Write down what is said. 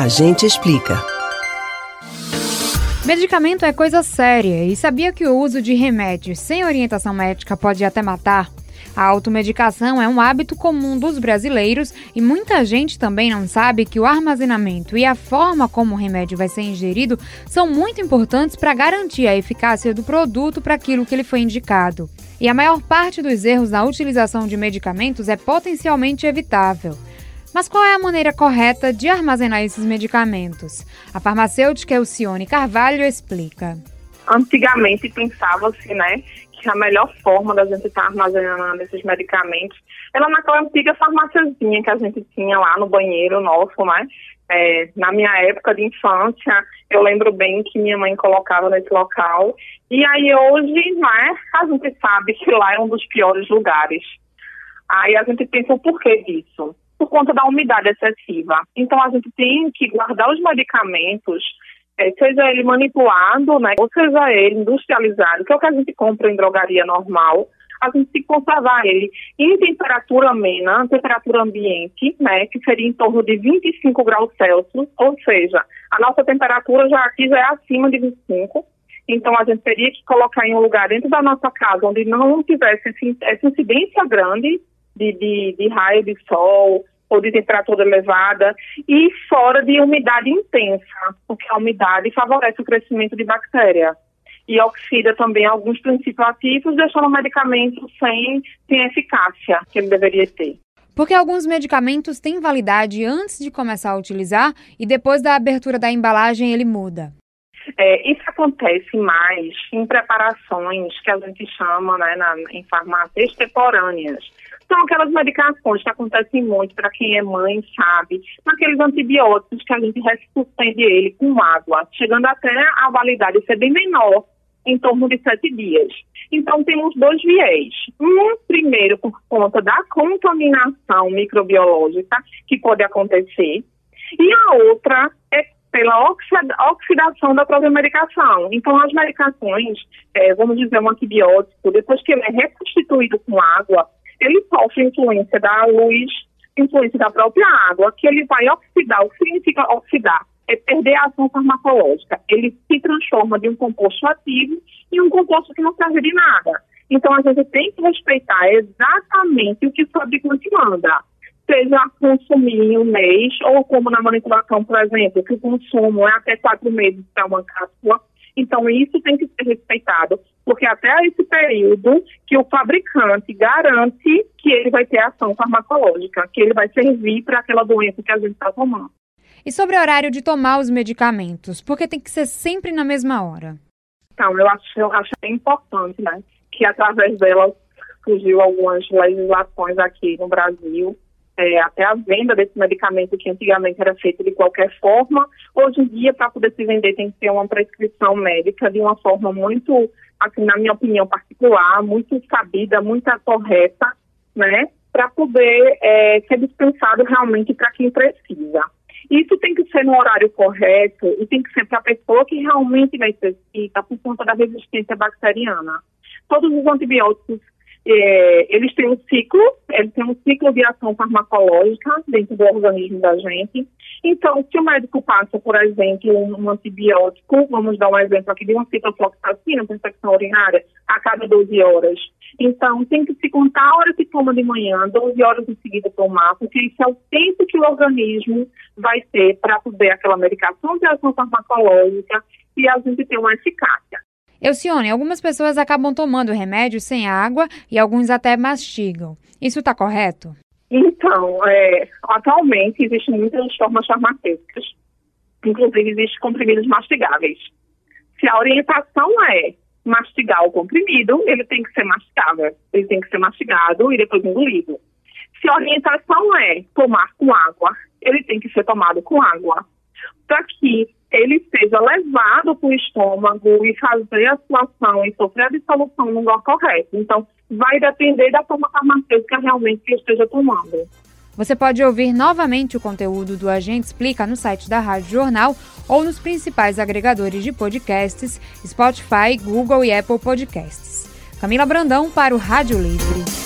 A gente explica. Medicamento é coisa séria e sabia que o uso de remédios sem orientação médica pode até matar? A automedicação é um hábito comum dos brasileiros e muita gente também não sabe que o armazenamento e a forma como o remédio vai ser ingerido são muito importantes para garantir a eficácia do produto para aquilo que ele foi indicado. E a maior parte dos erros na utilização de medicamentos é potencialmente evitável. Mas qual é a maneira correta de armazenar esses medicamentos? A farmacêutica Elcione Carvalho explica. Antigamente pensava-se, né, que a melhor forma da gente estar tá armazenando esses medicamentos era naquela antiga farmáciazinha que a gente tinha lá no banheiro nosso, né? É, na minha época de infância, eu lembro bem que minha mãe colocava nesse local. E aí hoje, né, a gente sabe que lá é um dos piores lugares. Aí a gente pensa o porquê disso. Por conta da umidade excessiva. Então a gente tem que guardar os medicamentos é, seja ele manipulado, né, ou seja ele industrializado, que é o que a gente compra em drogaria normal, a gente tem que conservar ele em temperatura amena, temperatura ambiente, né, que seria em torno de 25 graus Celsius, ou seja, a nossa temperatura já aqui já é acima de 25, então a gente teria que colocar em um lugar dentro da nossa casa onde não tivesse essa incidência grande de, de, de raio de sol, ou de temperatura elevada e fora de umidade intensa, porque a umidade favorece o crescimento de bactéria e oxida também alguns princípios ativos, deixando o medicamento sem, sem eficácia que ele deveria ter. Porque alguns medicamentos têm validade antes de começar a utilizar e depois da abertura da embalagem ele muda. É, isso acontece mais em preparações que a gente chama né, na, em farmácia extemporâneas. São aquelas medicações que acontecem muito para quem é mãe, sabe? Naqueles antibióticos que a gente suspende ele com água, chegando até a validade ser bem menor, em torno de sete dias. Então, temos dois viés. Um, primeiro, por conta da contaminação microbiológica que pode acontecer, e a outra é pela oxidação da própria medicação. Então, as medicações, é, vamos dizer, um antibiótico, depois que ele é reconstituído com água, ele sofre influência da luz, influência da própria água, que ele vai oxidar. O que significa oxidar? É perder a ação farmacológica. Ele se transforma de um composto ativo em um composto que não serve de nada. Então, a gente tem que respeitar exatamente o que o fabricante manda. Seja consumir em um mês, ou como na manipulação, por exemplo, que o consumo é até quatro meses para uma cápsula. Então, isso tem que ser respeitado porque até esse período que o fabricante garante que ele vai ter ação farmacológica, que ele vai servir para aquela doença que a gente está tomando. E sobre o horário de tomar os medicamentos, porque tem que ser sempre na mesma hora? Então, eu acho, eu acho importante, né, que através dela surgiu algumas legislações aqui no Brasil, é, até a venda desse medicamento que antigamente era feito de qualquer forma, hoje em dia, para poder se vender, tem que ter uma prescrição médica de uma forma muito assim, na minha opinião particular, muito sabida, muito correta, né, para poder é, ser dispensado realmente para quem precisa. Isso tem que ser no horário correto e tem que ser para a pessoa que realmente necessita por conta da resistência bacteriana. Todos os antibióticos é, eles têm um ciclo, eles têm um ciclo de ação farmacológica dentro do organismo da gente. Então, se o médico passa, por exemplo, um, antibiótico, vamos dar um exemplo aqui de uma citofloxacina para infecção urinária, a cada 12 horas. Então, tem que se contar a hora que toma de manhã, 12 horas em seguida tomar, porque isso é o tempo que o organismo vai ter para poder aquela medicação de ação farmacológica e a gente ter uma eficácia. Elcione, algumas pessoas acabam tomando remédio sem água e alguns até mastigam. Isso está correto? Então, é, atualmente existem muitas formas farmacêuticas. Inclusive, existem comprimidos mastigáveis. Se a orientação é mastigar o comprimido, ele tem que ser mastigável. Ele tem que ser mastigado e depois engolido. Se a orientação é tomar com água, ele tem que ser tomado com água. Para que ele seja levado para o estômago e fazer a situação e sofrer a dissolução no lugar correto. Então, vai depender da forma farmacêutica realmente que esteja tomando. Você pode ouvir novamente o conteúdo do Agente Explica no site da Rádio Jornal ou nos principais agregadores de podcasts, Spotify, Google e Apple Podcasts. Camila Brandão para o Rádio Livre.